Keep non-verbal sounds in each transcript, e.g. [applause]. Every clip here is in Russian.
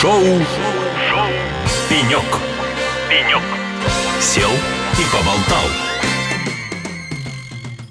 Шоу, Шоу. «Пенек». «Пенек». Сел и поболтал.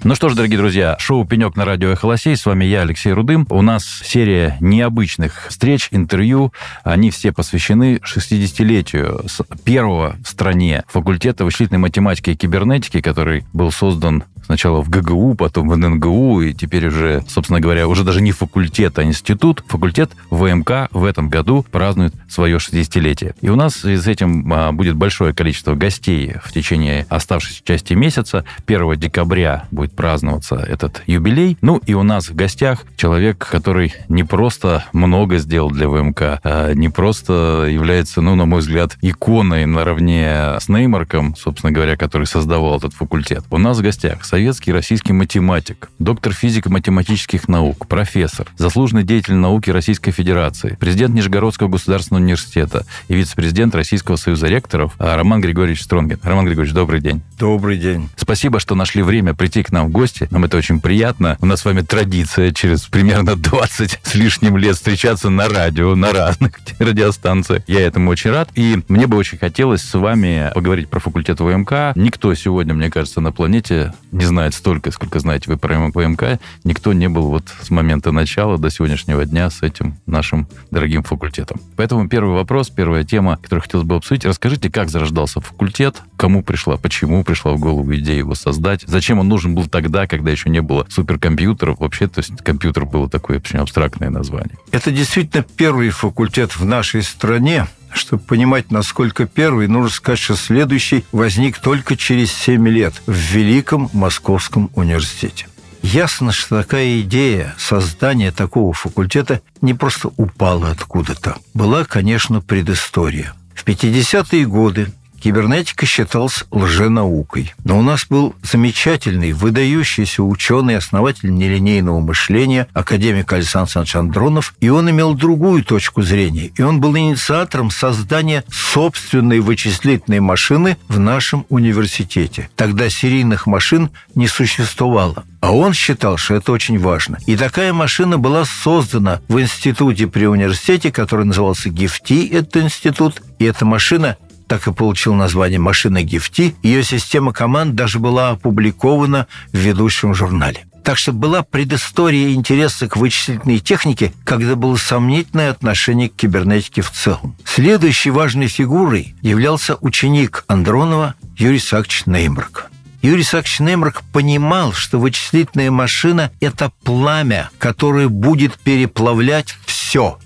Ну что ж, дорогие друзья, шоу «Пенек» на радио «Эхолосей». С вами я, Алексей Рудым. У нас серия необычных встреч, интервью. Они все посвящены 60-летию первого в стране факультета вычислительной математики и кибернетики, который был создан Сначала в ГГУ, потом в ННГУ, и теперь уже, собственно говоря, уже даже не факультет, а институт. Факультет ВМК в этом году празднует свое 60-летие. И у нас с этим а, будет большое количество гостей в течение оставшейся части месяца. 1 декабря будет праздноваться этот юбилей. Ну и у нас в гостях человек, который не просто много сделал для ВМК, а не просто является, ну, на мой взгляд, иконой наравне с Неймарком, собственно говоря, который создавал этот факультет. У нас в гостях советский российский математик, доктор физико-математических наук, профессор, заслуженный деятель науки Российской Федерации, президент Нижегородского государственного университета и вице-президент Российского союза ректоров а, Роман Григорьевич Стронгин. Роман Григорьевич, добрый день. Добрый день. Спасибо, что нашли время прийти к нам в гости. Нам это очень приятно. У нас с вами традиция через примерно 20 с лишним лет встречаться на радио, на разных [laughs] радиостанциях. Я этому очень рад. И мне бы очень хотелось с вами поговорить про факультет ВМК. Никто сегодня, мне кажется, на планете не знает столько, сколько знаете вы про ПМК, никто не был вот с момента начала до сегодняшнего дня с этим нашим дорогим факультетом. Поэтому первый вопрос, первая тема, которую хотелось бы обсудить. Расскажите, как зарождался факультет, кому пришла, почему пришла в голову идея его создать, зачем он нужен был тогда, когда еще не было суперкомпьютеров. Вообще, то есть компьютер было такое очень абстрактное название. Это действительно первый факультет в нашей стране, чтобы понимать, насколько первый, нужно сказать, что следующий возник только через 7 лет в Великом Московском университете. Ясно, что такая идея создания такого факультета не просто упала откуда-то. Была, конечно, предыстория. В 50-е годы Кибернетика считалась лженаукой. Но у нас был замечательный, выдающийся ученый, основатель нелинейного мышления, академик Александр Александрович Андронов, и он имел другую точку зрения. И он был инициатором создания собственной вычислительной машины в нашем университете. Тогда серийных машин не существовало. А он считал, что это очень важно. И такая машина была создана в институте при университете, который назывался ГИФТИ, этот институт. И эта машина так и получил название «Машина Гифти». Ее система команд даже была опубликована в ведущем журнале. Так что была предыстория интереса к вычислительной технике, когда было сомнительное отношение к кибернетике в целом. Следующей важной фигурой являлся ученик Андронова Юрий Исаакович Неймберг. Юрий Исаакович Немрак понимал, что вычислительная машина – это пламя, которое будет переплавлять все –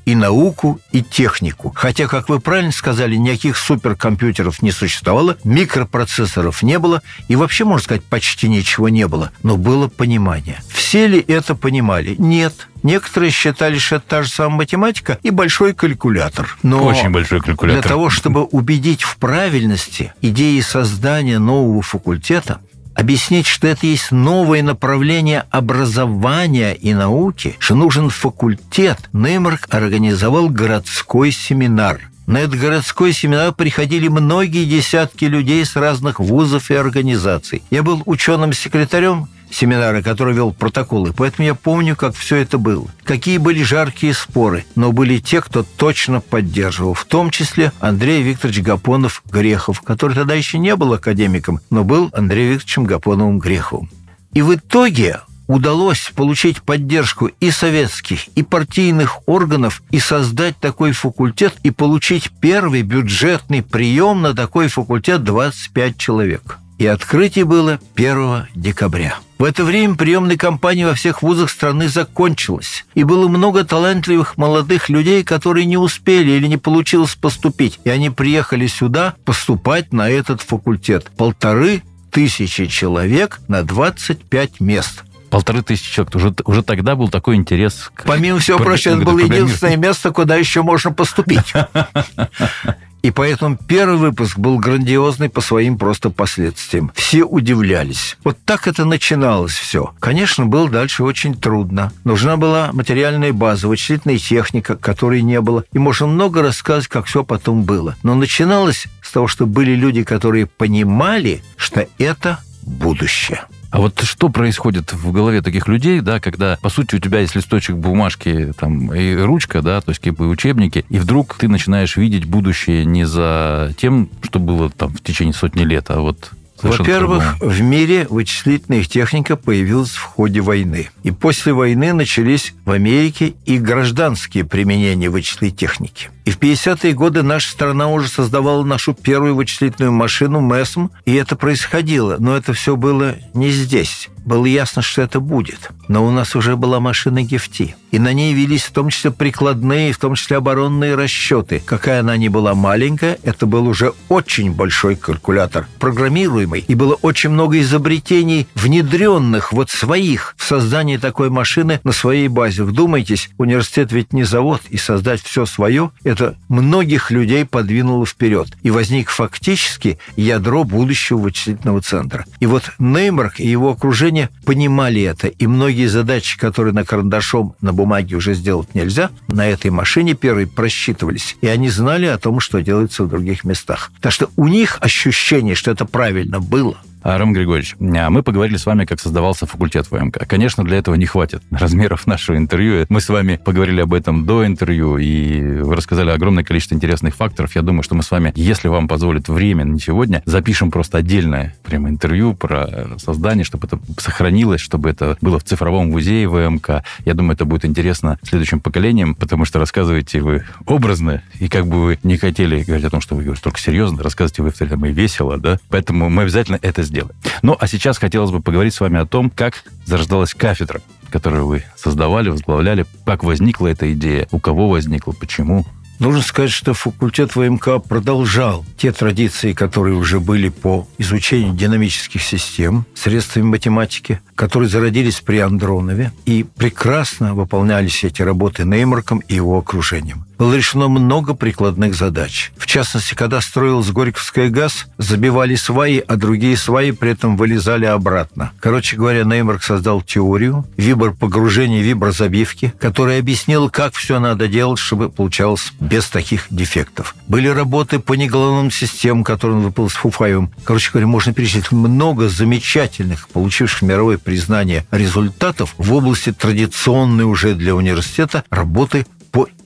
и науку, и технику. Хотя, как вы правильно сказали, никаких суперкомпьютеров не существовало, микропроцессоров не было, и вообще, можно сказать, почти ничего не было. Но было понимание. Все ли это понимали? Нет. Некоторые считали, что это та же самая математика и большой калькулятор. Но Очень большой калькулятор. Для того, чтобы убедить в правильности идеи создания нового факультета, объяснить, что это есть новое направление образования и науки, что нужен факультет, Неймарк организовал городской семинар – на этот городской семинар приходили многие десятки людей с разных вузов и организаций. Я был ученым-секретарем семинара, который вел протоколы, поэтому я помню, как все это было. Какие были жаркие споры, но были те, кто точно поддерживал, в том числе Андрей Викторович Гапонов-Грехов, который тогда еще не был академиком, но был Андреем Викторовичем Гапоновым-Греховым. И в итоге удалось получить поддержку и советских, и партийных органов, и создать такой факультет, и получить первый бюджетный прием на такой факультет 25 человек. И открытие было 1 декабря. В это время приемная кампания во всех вузах страны закончилась, и было много талантливых молодых людей, которые не успели или не получилось поступить, и они приехали сюда поступать на этот факультет. Полторы тысячи человек на 25 мест – полторы тысячи человек. Уже, уже тогда был такой интерес. К... Помимо всего прочего, это было единственное место, куда еще можно поступить. [laughs] И поэтому первый выпуск был грандиозный по своим просто последствиям. Все удивлялись. Вот так это начиналось все. Конечно, было дальше очень трудно. Нужна была материальная база, вычислительная техника, которой не было. И можно много рассказать, как все потом было. Но начиналось с того, что были люди, которые понимали, что это будущее. А вот что происходит в голове таких людей, да, когда, по сути, у тебя есть листочек бумажки там, и ручка, да, то есть как бы учебники, и вдруг ты начинаешь видеть будущее не за тем, что было там в течение сотни лет, а вот во-первых, в мире вычислительная техника появилась в ходе войны. И после войны начались в Америке и гражданские применения вычислительной техники. И в 50-е годы наша страна уже создавала нашу первую вычислительную машину МЭСМ, и это происходило. Но это все было не здесь. Было ясно, что это будет. Но у нас уже была машина Гефти. И на ней велись в том числе прикладные, в том числе оборонные расчеты. Какая она ни была маленькая, это был уже очень большой калькулятор, программируемый. И было очень много изобретений, внедренных вот своих в создание такой машины на своей базе. Вдумайтесь, университет ведь не завод, и создать все свое – это многих людей подвинуло вперед. И возник фактически ядро будущего вычислительного центра. И вот Неймарк и его окружение понимали это. И многие задачи, которые на карандашом, на бумаге уже сделать нельзя, на этой машине первые просчитывались. И они знали о том, что делается в других местах. Так что у них ощущение, что это правильно было – Ром Григорьевич, а мы поговорили с вами, как создавался факультет ВМК. Конечно, для этого не хватит [laughs] размеров нашего интервью. Мы с вами поговорили об этом до интервью, и вы рассказали огромное количество интересных факторов. Я думаю, что мы с вами, если вам позволит время не сегодня, запишем просто отдельное прямо интервью про создание, чтобы это сохранилось, чтобы это было в цифровом музее ВМК. Я думаю, это будет интересно следующим поколениям, потому что рассказываете вы образно, и как бы вы не хотели говорить о том, что вы говорите только серьезно, рассказываете вы в целом и весело, да? Поэтому мы обязательно это сделаем. Ну, а сейчас хотелось бы поговорить с вами о том, как зарождалась кафедра, которую вы создавали, возглавляли, как возникла эта идея, у кого возникла, почему. Нужно сказать, что факультет ВМК продолжал те традиции, которые уже были по изучению динамических систем средствами математики, которые зародились при Андронове, и прекрасно выполнялись эти работы Неймарком и его окружением было решено много прикладных задач. В частности, когда строилась Горьковская ГАЗ, забивали сваи, а другие сваи при этом вылезали обратно. Короче говоря, Неймарк создал теорию вибор погружения, виброзабивки, которая объяснила, как все надо делать, чтобы получалось без таких дефектов. Были работы по неголовным системам, которые он выпал с Фуфаевым. Короче говоря, можно перечислить много замечательных, получивших мировое признание результатов в области традиционной уже для университета работы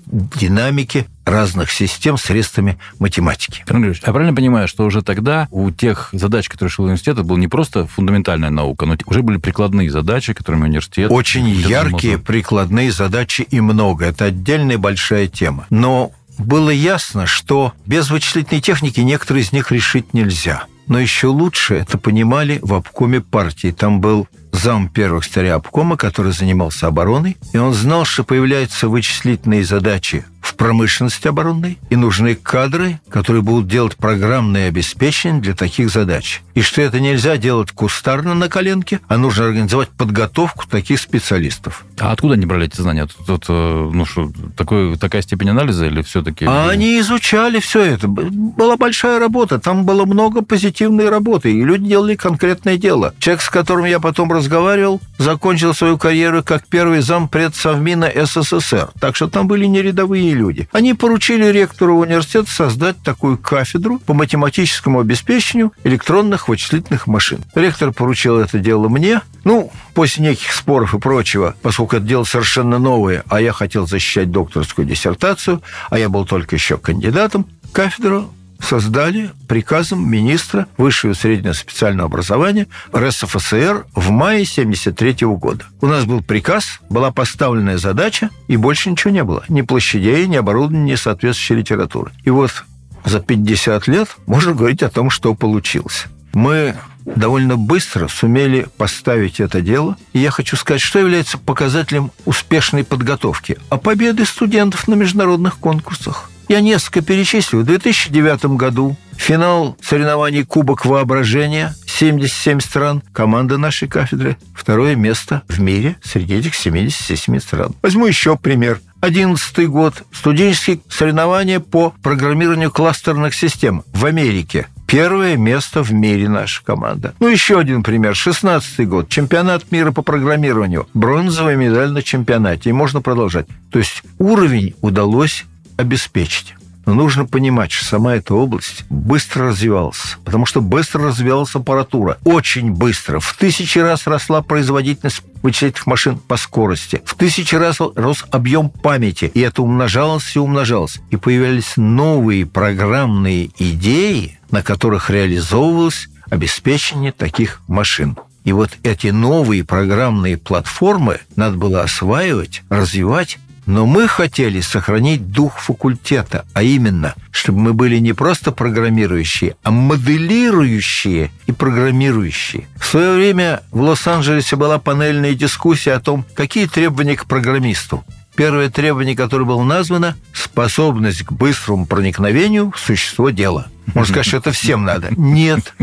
по динамике разных систем средствами математики. Ильич, я правильно понимаю, что уже тогда у тех задач, которые решил университет, была не просто фундаментальная наука, но уже были прикладные задачи, которыми университет... Очень яркие можно... прикладные задачи и много. Это отдельная большая тема. Но было ясно, что без вычислительной техники некоторые из них решить нельзя. Но еще лучше это понимали в обкоме партии. Там был зам первых старя обкома, который занимался обороной, и он знал, что появляются вычислительные задачи в промышленности оборонной, и нужны кадры, которые будут делать программное обеспечение для таких задач. И что это нельзя делать кустарно на коленке, а нужно организовать подготовку таких специалистов. А откуда они брали эти знания? Тут, тут э, ну что, такой, такая степень анализа или все-таки... А они изучали все это. Была большая работа, там было много позитивной работы, и люди делали конкретное дело. Человек, с которым я потом разговаривал, закончил свою карьеру как первый зампред Совмина СССР. Так что там были не рядовые люди. Они поручили ректору университета создать такую кафедру по математическому обеспечению электронных вычислительных машин. Ректор поручил это дело мне. Ну, после неких споров и прочего, поскольку это дело совершенно новое, а я хотел защищать докторскую диссертацию, а я был только еще кандидатом, кафедру создали приказом министра высшего и среднего специального образования РСФСР в мае 1973 года. У нас был приказ, была поставленная задача, и больше ничего не было. Ни площадей, ни оборудования, ни соответствующей литературы. И вот за 50 лет можно говорить о том, что получилось. Мы довольно быстро сумели поставить это дело. И я хочу сказать, что является показателем успешной подготовки. А победы студентов на международных конкурсах – я несколько перечислю. В 2009 году финал соревнований Кубок воображения, 77 стран, команда нашей кафедры, второе место в мире среди этих 77 стран. Возьму еще пример. 2011 год. Студенческие соревнования по программированию кластерных систем в Америке. Первое место в мире наша команда. Ну, еще один пример. 16 год. Чемпионат мира по программированию. Бронзовая медаль на чемпионате. И можно продолжать. То есть уровень удалось обеспечить. Но нужно понимать, что сама эта область быстро развивалась, потому что быстро развивалась аппаратура. Очень быстро. В тысячи раз росла производительность вычислительных машин по скорости. В тысячи раз рос объем памяти, и это умножалось и умножалось. И появлялись новые программные идеи, на которых реализовывалось обеспечение таких машин. И вот эти новые программные платформы надо было осваивать, развивать, но мы хотели сохранить дух факультета, а именно, чтобы мы были не просто программирующие, а моделирующие и программирующие. В свое время в Лос-Анджелесе была панельная дискуссия о том, какие требования к программисту. Первое требование, которое было названо – способность к быстрому проникновению в существо дела. Можно сказать, что это всем надо. Нет.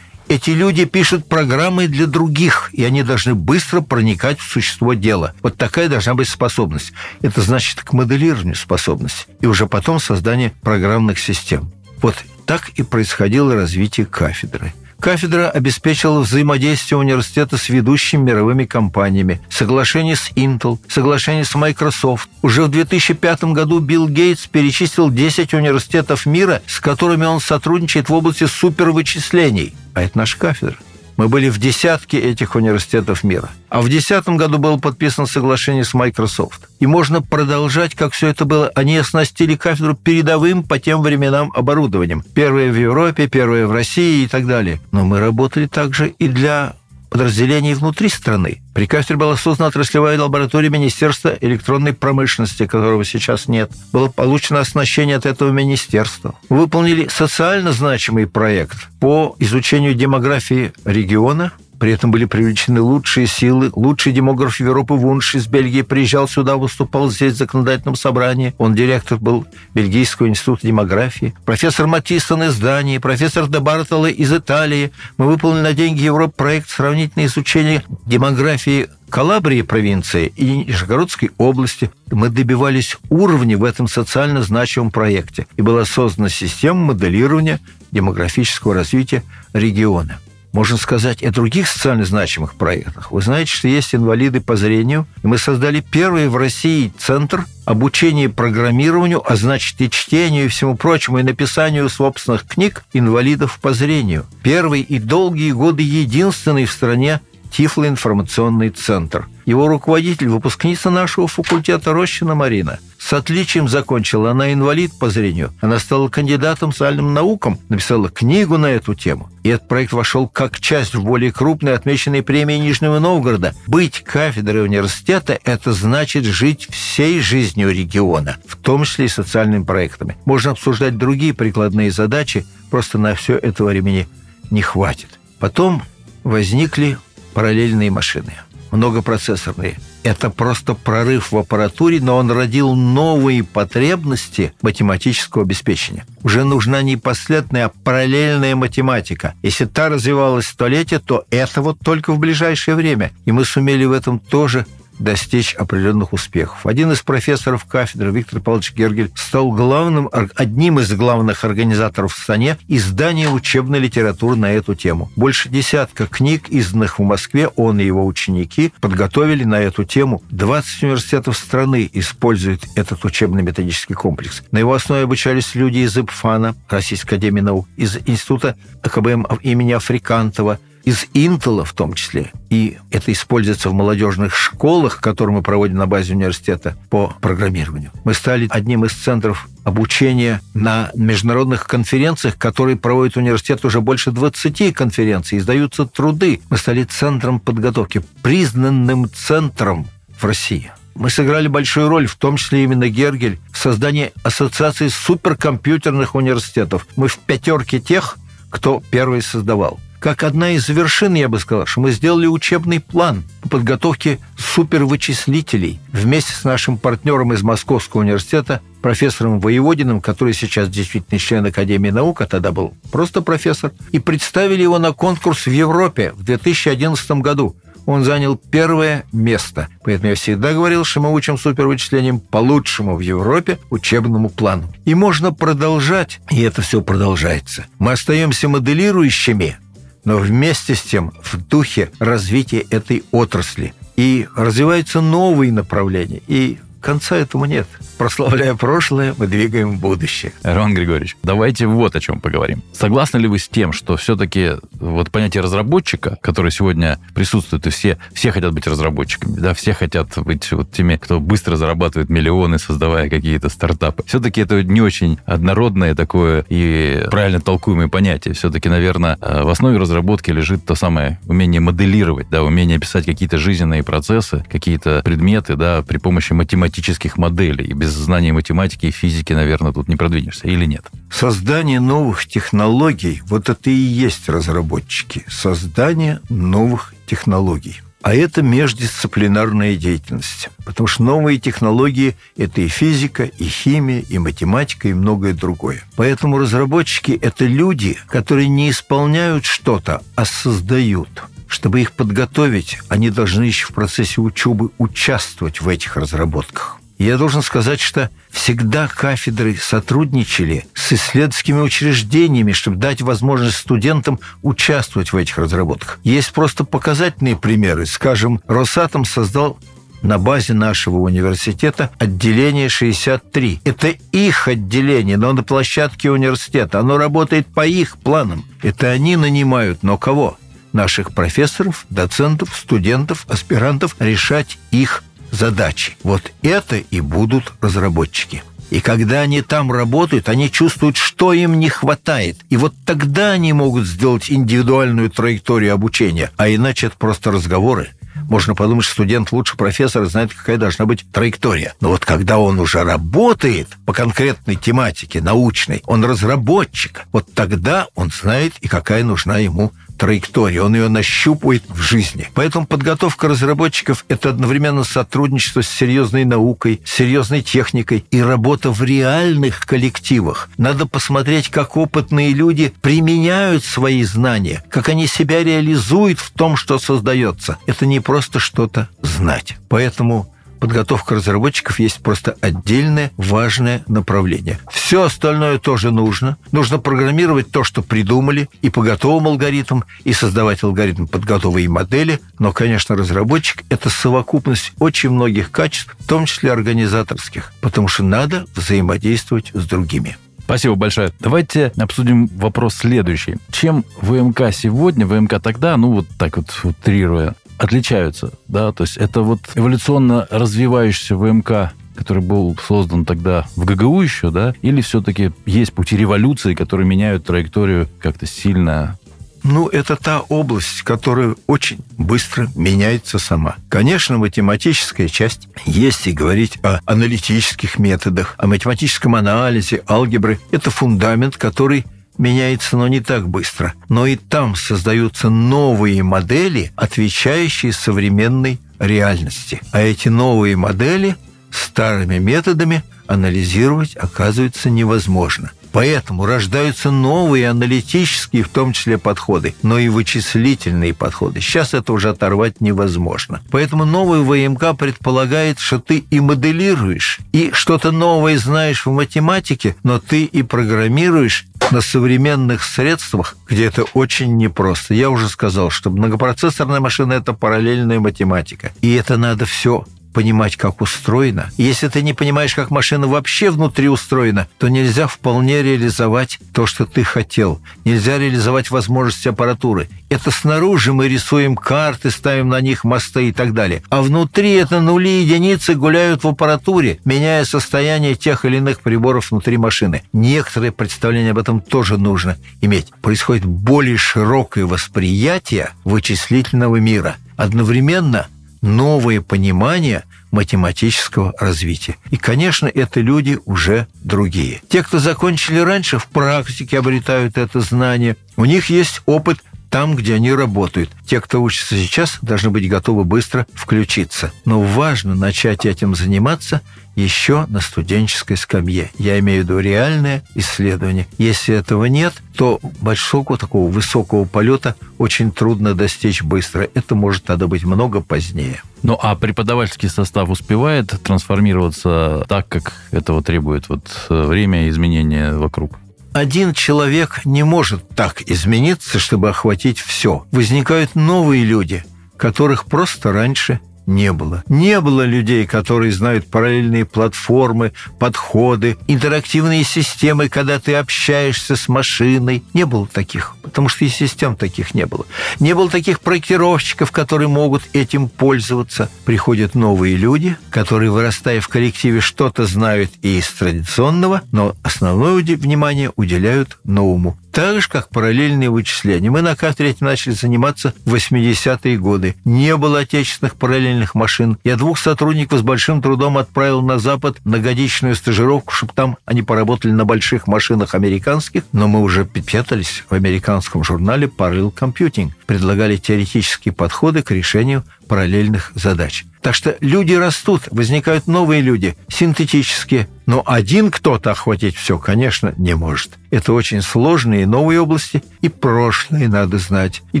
Эти люди пишут программы для других, и они должны быстро проникать в существо дела. Вот такая должна быть способность. Это значит к моделированию способности. И уже потом создание программных систем. Вот так и происходило развитие кафедры. Кафедра обеспечила взаимодействие университета с ведущими мировыми компаниями, соглашение с Intel, соглашение с Microsoft. Уже в 2005 году Билл Гейтс перечислил 10 университетов мира, с которыми он сотрудничает в области супервычислений. А это наша кафедра. Мы были в десятке этих университетов мира. А в 2010 году было подписано соглашение с Microsoft. И можно продолжать, как все это было. Они оснастили кафедру передовым по тем временам оборудованием. Первое в Европе, первое в России и так далее. Но мы работали также и для подразделений внутри страны. При кафедре была создана отраслевая лаборатория Министерства электронной промышленности, которого сейчас нет. Было получено оснащение от этого министерства. Выполнили социально значимый проект по изучению демографии региона, при этом были привлечены лучшие силы. Лучший демограф Европы Вунш из Бельгии приезжал сюда, выступал здесь в законодательном собрании. Он директор был Бельгийского института демографии. Профессор Матисон из Дании, профессор Де Бартоле из Италии. Мы выполнили на деньги Европы проект «Сравнительное изучение демографии Калабрии провинции и Нижегородской области мы добивались уровня в этом социально значимом проекте. И была создана система моделирования демографического развития региона можно сказать, и о других социально значимых проектах. Вы знаете, что есть инвалиды по зрению, и мы создали первый в России центр обучения программированию, а значит и чтению и всему прочему, и написанию собственных книг инвалидов по зрению. Первый и долгие годы единственный в стране Тифлоинформационный центр. Его руководитель – выпускница нашего факультета Рощина Марина. С отличием закончила она инвалид по зрению. Она стала кандидатом социальным наукам, написала книгу на эту тему. И этот проект вошел как часть в более крупной отмеченной премии Нижнего Новгорода. Быть кафедрой университета – это значит жить всей жизнью региона, в том числе и социальными проектами. Можно обсуждать другие прикладные задачи, просто на все этого времени не хватит. Потом возникли параллельные машины, многопроцессорные. Это просто прорыв в аппаратуре, но он родил новые потребности математического обеспечения. Уже нужна не последовательная, а параллельная математика. Если та развивалась столетия, то это вот только в ближайшее время. И мы сумели в этом тоже достичь определенных успехов. Один из профессоров кафедры, Виктор Павлович Гергель, стал главным, одним из главных организаторов в стране издания учебной литературы на эту тему. Больше десятка книг, изданных в Москве, он и его ученики подготовили на эту тему. 20 университетов страны используют этот учебно-методический комплекс. На его основе обучались люди из ИПФАНа, Российской академии наук, из Института АКБМ имени Африкантова, из Интела в том числе. И это используется в молодежных школах, которые мы проводим на базе университета по программированию. Мы стали одним из центров обучения на международных конференциях, которые проводит университет уже больше 20 конференций, издаются труды. Мы стали центром подготовки, признанным центром в России. Мы сыграли большую роль, в том числе именно Гергель, в создании ассоциации суперкомпьютерных университетов. Мы в пятерке тех, кто первый создавал как одна из вершин, я бы сказал, что мы сделали учебный план по подготовке супервычислителей вместе с нашим партнером из Московского университета, профессором Воеводиным, который сейчас действительно член Академии наук, а тогда был просто профессор, и представили его на конкурс в Европе в 2011 году он занял первое место. Поэтому я всегда говорил, что мы учим супервычислениям по лучшему в Европе учебному плану. И можно продолжать, и это все продолжается. Мы остаемся моделирующими, но вместе с тем в духе развития этой отрасли. И развиваются новые направления. И конца этому нет. Прославляя прошлое, мы двигаем в будущее. Роман Григорьевич, давайте вот о чем поговорим. Согласны ли вы с тем, что все-таки вот понятие разработчика, которое сегодня присутствует, и все, все хотят быть разработчиками, да, все хотят быть вот теми, кто быстро зарабатывает миллионы, создавая какие-то стартапы. Все-таки это не очень однородное такое и правильно толкуемое понятие. Все-таки, наверное, в основе разработки лежит то самое умение моделировать, да, умение писать какие-то жизненные процессы, какие-то предметы, да, при помощи математических моделей. И без знания математики и физики, наверное, тут не продвинешься, или нет? Создание новых технологий, вот это и есть разработчики. Создание новых технологий. А это междисциплинарная деятельность. Потому что новые технологии – это и физика, и химия, и математика, и многое другое. Поэтому разработчики – это люди, которые не исполняют что-то, а создают. Чтобы их подготовить, они должны еще в процессе учебы участвовать в этих разработках. Я должен сказать, что всегда кафедры сотрудничали с исследовательскими учреждениями, чтобы дать возможность студентам участвовать в этих разработках. Есть просто показательные примеры. Скажем, Росатом создал на базе нашего университета отделение 63. Это их отделение, но на площадке университета. Оно работает по их планам. Это они нанимают, но кого? Наших профессоров, доцентов, студентов, аспирантов решать их задачи. Вот это и будут разработчики. И когда они там работают, они чувствуют, что им не хватает. И вот тогда они могут сделать индивидуальную траекторию обучения. А иначе это просто разговоры. Можно подумать, что студент лучше профессора знает, какая должна быть траектория. Но вот когда он уже работает по конкретной тематике научной, он разработчик, вот тогда он знает и какая нужна ему траектории, он ее нащупывает в жизни. Поэтому подготовка разработчиков – это одновременно сотрудничество с серьезной наукой, серьезной техникой и работа в реальных коллективах. Надо посмотреть, как опытные люди применяют свои знания, как они себя реализуют в том, что создается. Это не просто что-то знать. Поэтому подготовка разработчиков есть просто отдельное важное направление. Все остальное тоже нужно. Нужно программировать то, что придумали, и по готовым алгоритмам, и создавать алгоритм под готовые модели. Но, конечно, разработчик – это совокупность очень многих качеств, в том числе организаторских, потому что надо взаимодействовать с другими. Спасибо большое. Давайте обсудим вопрос следующий. Чем ВМК сегодня, ВМК тогда, ну вот так вот утрируя, отличаются, да, то есть это вот эволюционно развивающийся ВМК который был создан тогда в ГГУ еще, да, или все-таки есть пути революции, которые меняют траекторию как-то сильно ну, это та область, которая очень быстро меняется сама. Конечно, математическая часть есть и говорить о аналитических методах, о математическом анализе, алгебры. Это фундамент, который меняется, но не так быстро. Но и там создаются новые модели, отвечающие современной реальности. А эти новые модели старыми методами анализировать оказывается невозможно – Поэтому рождаются новые аналитические, в том числе, подходы, но и вычислительные подходы. Сейчас это уже оторвать невозможно. Поэтому новый ВМК предполагает, что ты и моделируешь, и что-то новое знаешь в математике, но ты и программируешь на современных средствах, где это очень непросто. Я уже сказал, что многопроцессорная машина – это параллельная математика. И это надо все понимать, как устроено. Если ты не понимаешь, как машина вообще внутри устроена, то нельзя вполне реализовать то, что ты хотел. Нельзя реализовать возможности аппаратуры. Это снаружи мы рисуем карты, ставим на них мосты и так далее. А внутри это нули и единицы гуляют в аппаратуре, меняя состояние тех или иных приборов внутри машины. Некоторые представления об этом тоже нужно иметь. Происходит более широкое восприятие вычислительного мира. Одновременно новое понимание математического развития. И, конечно, это люди уже другие. Те, кто закончили раньше, в практике обретают это знание. У них есть опыт там, где они работают. Те, кто учится сейчас, должны быть готовы быстро включиться. Но важно начать этим заниматься еще на студенческой скамье. Я имею в виду реальное исследование. Если этого нет, то большого такого высокого полета очень трудно достичь быстро. Это может надо быть много позднее. Ну, а преподавательский состав успевает трансформироваться так, как этого требует вот э, время изменения вокруг? Один человек не может так измениться, чтобы охватить все. Возникают новые люди, которых просто раньше не было. Не было людей, которые знают параллельные платформы, подходы, интерактивные системы, когда ты общаешься с машиной. Не было таких, потому что и систем таких не было. Не было таких проектировщиков, которые могут этим пользоваться. Приходят новые люди, которые, вырастая в коллективе, что-то знают и из традиционного, но основное внимание уделяют новому так же, как параллельные вычисления. Мы на кафедре начали заниматься в 80-е годы. Не было отечественных параллельных машин. Я двух сотрудников с большим трудом отправил на Запад на годичную стажировку, чтобы там они поработали на больших машинах американских, но мы уже печатались в американском журнале Parallel Computing. Предлагали теоретические подходы к решению параллельных задач. Так что люди растут, возникают новые люди, синтетические. Но один кто-то охватить все, конечно, не может. Это очень сложные новые области, и прошлое надо знать, и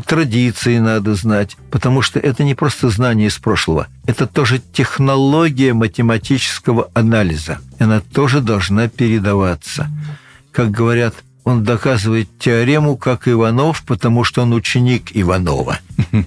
традиции надо знать, потому что это не просто знание из прошлого, это тоже технология математического анализа. Она тоже должна передаваться. Как говорят, он доказывает теорему, как Иванов, потому что он ученик Иванова. [laughs]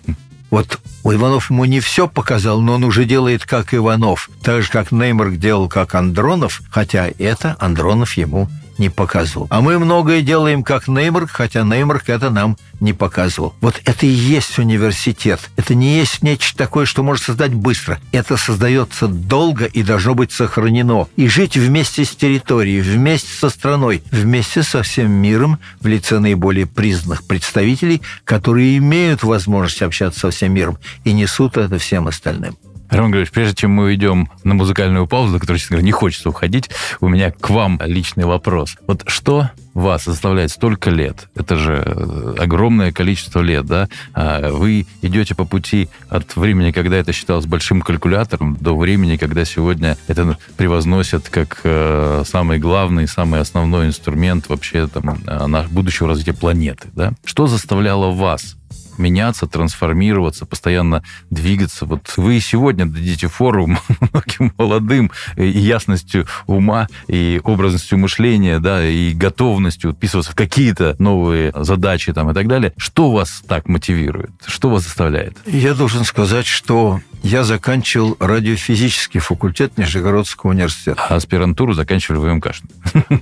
Вот у Иванов ему не все показал, но он уже делает как Иванов. Так же, как Неймарк делал как Андронов, хотя это Андронов ему не показывал. А мы многое делаем как Неймарк, хотя Неймарк это нам не показывал. Вот это и есть университет. Это не есть нечто такое, что может создать быстро. Это создается долго и должно быть сохранено. И жить вместе с территорией, вместе со страной, вместе со всем миром в лице наиболее признанных представителей, которые имеют возможность общаться со всем миром и несут это всем остальным. Роман Григорьевич, прежде чем мы уйдем на музыкальную паузу, за которой, честно говоря, не хочется уходить, у меня к вам личный вопрос. Вот что вас заставляет столько лет, это же э, огромное количество лет, да, а вы идете по пути от времени, когда это считалось большим калькулятором, до времени, когда сегодня это превозносят как э, самый главный, самый основной инструмент вообще там, э, будущего развития планеты, да. Что заставляло вас меняться, трансформироваться, постоянно двигаться. Вот вы сегодня дадите фору [laughs] многим молодым и ясностью ума, и образностью мышления, да, и готовностью вписываться в какие-то новые задачи там и так далее. Что вас так мотивирует? Что вас заставляет? Я должен сказать, что я заканчивал радиофизический факультет Нижегородского университета. А аспирантуру заканчивали в МКШ.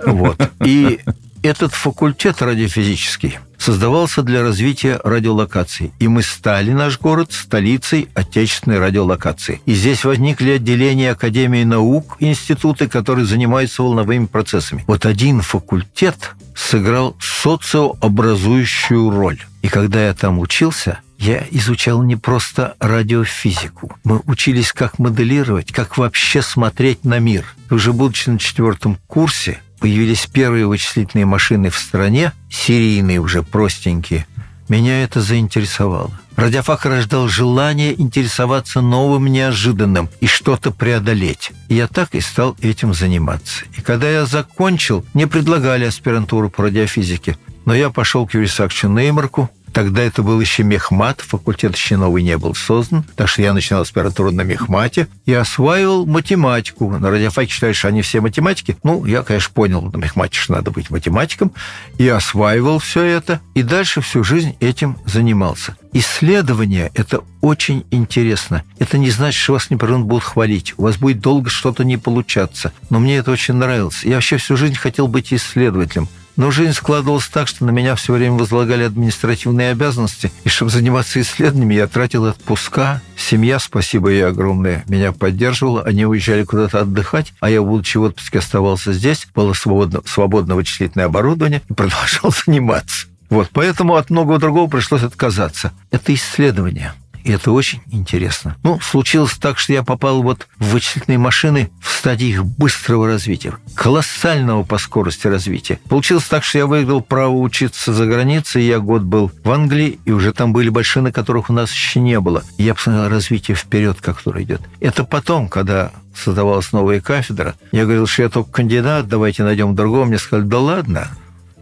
Вот. И этот факультет радиофизический создавался для развития радиолокаций. И мы стали наш город столицей отечественной радиолокации. И здесь возникли отделения Академии наук, институты, которые занимаются волновыми процессами. Вот один факультет сыграл социообразующую роль. И когда я там учился, я изучал не просто радиофизику. Мы учились, как моделировать, как вообще смотреть на мир. Уже будучи на четвертом курсе, появились первые вычислительные машины в стране, серийные уже, простенькие, меня это заинтересовало. Радиофак рождал желание интересоваться новым, неожиданным и что-то преодолеть. И я так и стал этим заниматься. И когда я закончил, мне предлагали аспирантуру по радиофизике. Но я пошел к Юрисакчу Неймарку, Тогда это был еще мехмат, факультет еще новый не был создан, так что я начинал аспирантуру на мехмате и осваивал математику. На радиофаке считают, что они все математики. Ну, я, конечно, понял, на мехмате что надо быть математиком, и осваивал все это, и дальше всю жизнь этим занимался. Исследование – это очень интересно. Это не значит, что вас непрерывно будут хвалить. У вас будет долго что-то не получаться. Но мне это очень нравилось. Я вообще всю жизнь хотел быть исследователем. Но жизнь складывалась так, что на меня все время возлагали административные обязанности, и чтобы заниматься исследованиями, я тратил отпуска. Семья, спасибо ей огромное, меня поддерживала. Они уезжали куда-то отдыхать, а я, будучи в отпуске, оставался здесь. Было свободно, свободное вычислительное оборудование и [laughs] продолжал заниматься. Вот, поэтому от многого другого пришлось отказаться. Это исследование. И это очень интересно. Ну, случилось так, что я попал вот в вычислительные машины в стадии их быстрого развития, колоссального по скорости развития. Получилось так, что я выиграл право учиться за границей. Я год был в Англии, и уже там были машины, которых у нас еще не было. Я посмотрел развитие вперед, которое идет. Это потом, когда создавалась новая кафедра, я говорил, что я только кандидат, давайте найдем другого. Мне сказали, да ладно,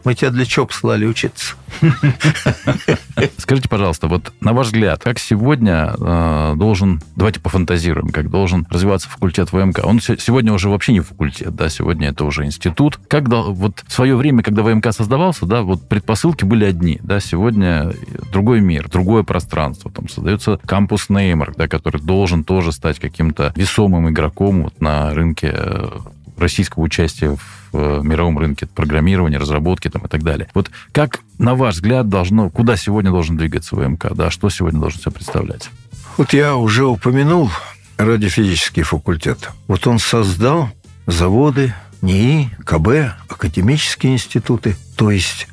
Мы тебя для чего послали учиться? Скажите, пожалуйста, вот на ваш взгляд, как сегодня э, должен, давайте пофантазируем, как должен развиваться факультет ВМК? Он сегодня уже вообще не факультет, да, сегодня это уже институт. Как вот в свое время, когда ВМК создавался, да, вот предпосылки были одни, да, сегодня другой мир, другое пространство, там создается кампус Неймарк, да, который должен тоже стать каким-то весомым игроком вот на рынке э, российского участия в э, мировом рынке программирования, разработки там, и так далее. Вот как, на ваш взгляд, должно, куда сегодня должен двигаться ВМК? Да, что сегодня должен себя представлять? Вот я уже упомянул радиофизический факультет. Вот он создал заводы, НИИ, КБ, академические институты. То есть,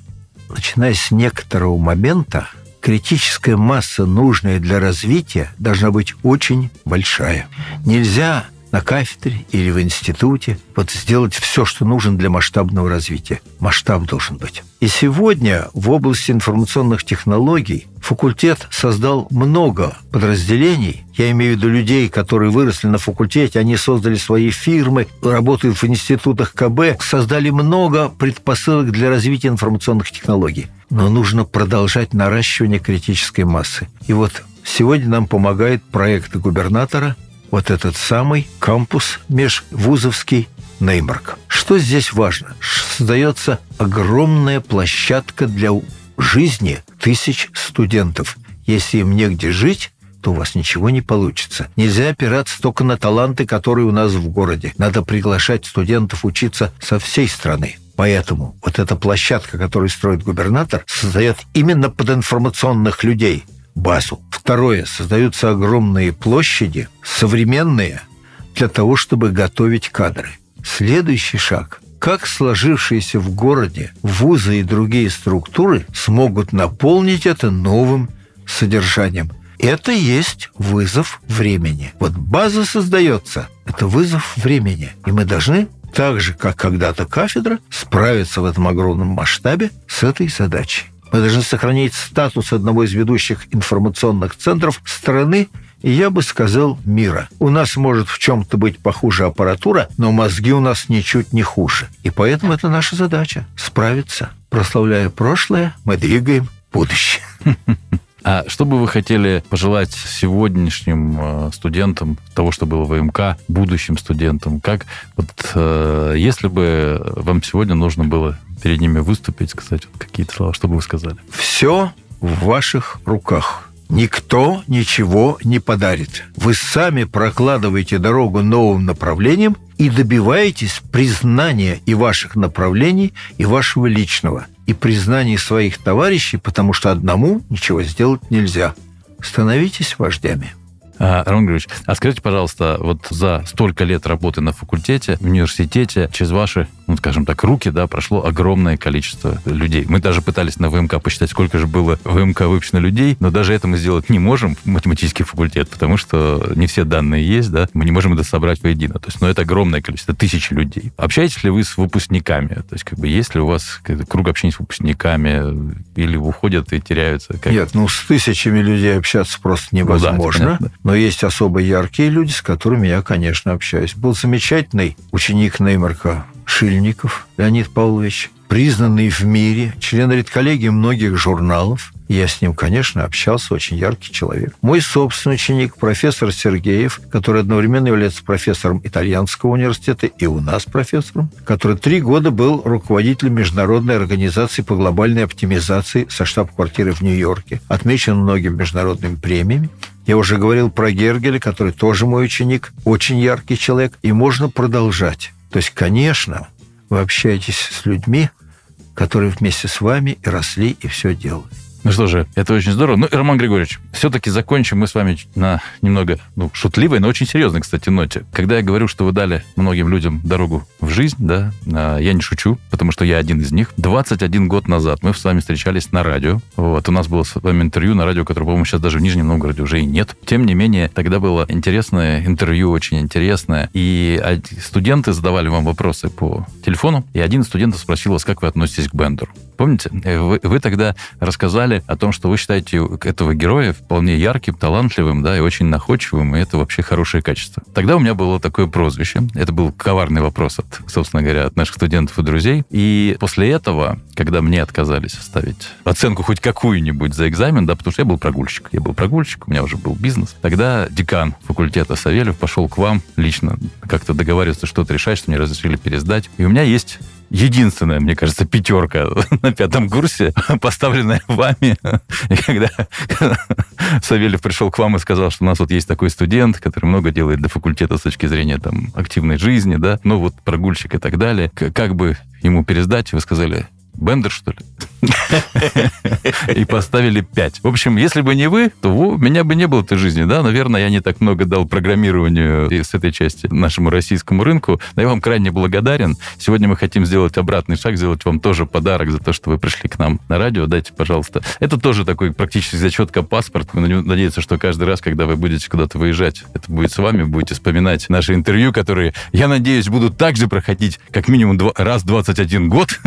начиная с некоторого момента, критическая масса, нужная для развития, должна быть очень большая. Нельзя на кафедре или в институте, вот сделать все, что нужно для масштабного развития. Масштаб должен быть. И сегодня в области информационных технологий факультет создал много подразделений. Я имею в виду людей, которые выросли на факультете, они создали свои фирмы, работают в институтах КБ, создали много предпосылок для развития информационных технологий. Но нужно продолжать наращивание критической массы. И вот сегодня нам помогает проект губернатора – вот этот самый кампус межвузовский Неймарк. Что здесь важно? Создается огромная площадка для жизни тысяч студентов. Если им негде жить, то у вас ничего не получится. Нельзя опираться только на таланты, которые у нас в городе. Надо приглашать студентов учиться со всей страны. Поэтому вот эта площадка, которую строит губернатор, создает именно под информационных людей – базу. Второе, создаются огромные площади, современные, для того, чтобы готовить кадры. Следующий шаг – как сложившиеся в городе вузы и другие структуры смогут наполнить это новым содержанием. Это есть вызов времени. Вот база создается, это вызов времени. И мы должны так же, как когда-то кафедра, справиться в этом огромном масштабе с этой задачей. Мы должны сохранить статус одного из ведущих информационных центров страны и я бы сказал мира. У нас может в чем-то быть похуже аппаратура, но мозги у нас ничуть не хуже. И поэтому это наша задача – справиться. Прославляя прошлое, мы двигаем будущее. [laughs] А что бы вы хотели пожелать сегодняшним э, студентам того, что было в ВМК, будущим студентам? Как вот э, если бы вам сегодня нужно было перед ними выступить, сказать вот какие-то слова, что бы вы сказали? Все в ваших руках. Никто ничего не подарит. Вы сами прокладываете дорогу новым направлением и добиваетесь признания и ваших направлений, и вашего личного, и признания своих товарищей, потому что одному ничего сделать нельзя. Становитесь вождями. А, Роман Григорьевич, а скажите, пожалуйста, вот за столько лет работы на факультете, в университете, через ваши, ну, скажем так, руки, да, прошло огромное количество людей. Мы даже пытались на ВМК посчитать, сколько же было ВМК выпущено людей, но даже это мы сделать не можем, математический факультет, потому что не все данные есть, да, мы не можем это собрать воедино. То есть, ну, это огромное количество, тысячи людей. Общаетесь ли вы с выпускниками? То есть, как бы, есть ли у вас круг общения с выпускниками, или уходят и теряются? Как... Нет, ну, с тысячами людей общаться просто невозможно. Ну, да, но есть особо яркие люди, с которыми я, конечно, общаюсь. Был замечательный ученик Неймарка Шильников Леонид Павлович, признанный в мире, член редколлегии многих журналов. Я с ним, конечно, общался, очень яркий человек. Мой собственный ученик, профессор Сергеев, который одновременно является профессором итальянского университета и у нас профессором, который три года был руководителем Международной организации по глобальной оптимизации со штаб-квартиры в Нью-Йорке, отмечен многими международными премиями. Я уже говорил про Гергеля, который тоже мой ученик, очень яркий человек, и можно продолжать. То есть, конечно, вы общаетесь с людьми, которые вместе с вами и росли, и все делали. Ну что же, это очень здорово. Ну, Роман Григорьевич, все-таки закончим мы с вами на немного ну, шутливой, но очень серьезной, кстати, ноте. Когда я говорю, что вы дали многим людям дорогу в жизнь, да, а, я не шучу, потому что я один из них. 21 год назад мы с вами встречались на радио. Вот, у нас было с вами интервью на радио, которое, по-моему, сейчас даже в Нижнем Новгороде уже и нет. Тем не менее, тогда было интересное интервью, очень интересное. И студенты задавали вам вопросы по телефону, и один из студентов спросил вас, как вы относитесь к Бендеру. Помните? Вы, вы тогда рассказали написали о том, что вы считаете этого героя вполне ярким, талантливым, да, и очень находчивым, и это вообще хорошее качество. Тогда у меня было такое прозвище. Это был коварный вопрос от, собственно говоря, от наших студентов и друзей. И после этого, когда мне отказались ставить оценку хоть какую-нибудь за экзамен, да, потому что я был прогульщик. Я был прогульщик, у меня уже был бизнес. Тогда декан факультета Савельев пошел к вам лично как-то договариваться, что-то решать, что мне разрешили пересдать. И у меня есть единственная, мне кажется, пятерка [laughs] на пятом курсе, [laughs] поставленная вами. [laughs] И когда Савельев пришел к вам и сказал, что у нас вот есть такой студент, который много делает для факультета с точки зрения там активной жизни, да, ну вот прогульщик и так далее, как бы ему пересдать, вы сказали, Бендер, что ли? И поставили 5. В общем, если бы не вы, то у меня бы не было этой жизни, да? Наверное, я не так много дал программированию с этой части нашему российскому рынку. Но я вам крайне благодарен. Сегодня мы хотим сделать обратный шаг, сделать вам тоже подарок за то, что вы пришли к нам на радио. Дайте, пожалуйста. Это тоже такой практически зачетка паспорт. Мы надеемся, что каждый раз, когда вы будете куда-то выезжать, это будет с вами, будете вспоминать наши интервью, которые, я надеюсь, будут также проходить как минимум два, раз 21 год.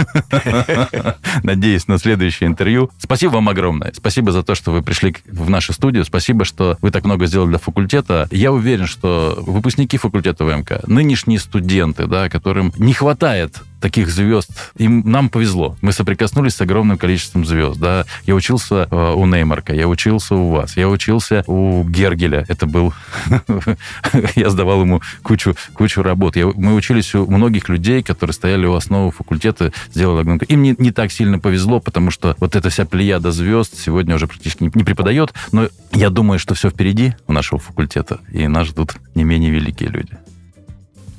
[laughs] Надеюсь, на следующее интервью. Спасибо вам огромное. Спасибо за то, что вы пришли в нашу студию. Спасибо, что вы так много сделали для факультета. Я уверен, что выпускники факультета ВМК, нынешние студенты, да, которым не хватает таких звезд. И нам повезло. Мы соприкоснулись с огромным количеством звезд. Да? Я учился э, у Неймарка, я учился у вас, я учился у Гергеля. Это был... [laughs] я сдавал ему кучу, кучу работ. Я... Мы учились у многих людей, которые стояли у основы факультета, сделали огромное... Им не, не так сильно повезло, потому что вот эта вся плеяда звезд сегодня уже практически не, не преподает. Но я думаю, что все впереди у нашего факультета, и нас ждут не менее великие люди.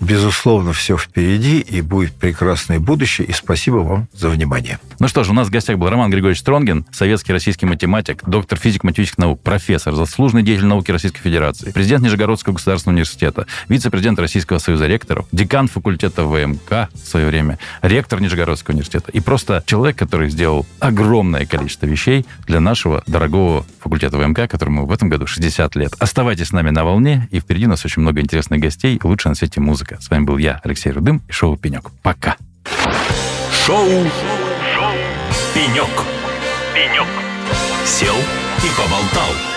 Безусловно, все впереди, и будет прекрасное будущее. И спасибо вам за внимание. Ну что ж, у нас в гостях был Роман Григорьевич Стронгин, советский российский математик, доктор физико-математических наук, профессор, заслуженный деятель науки Российской Федерации, президент Нижегородского государственного университета, вице-президент Российского союза ректоров, декан факультета ВМК в свое время, ректор Нижегородского университета. И просто человек, который сделал огромное количество вещей для нашего дорогого факультета ВМК, которому в этом году 60 лет. Оставайтесь с нами на волне, и впереди у нас очень много интересных гостей, лучше на свете музыка музыка. С вами был я, Алексей Рудым и шоу «Пенек». Пока. Шоу, шоу «Пенек». «Пенек». Сел и поболтал.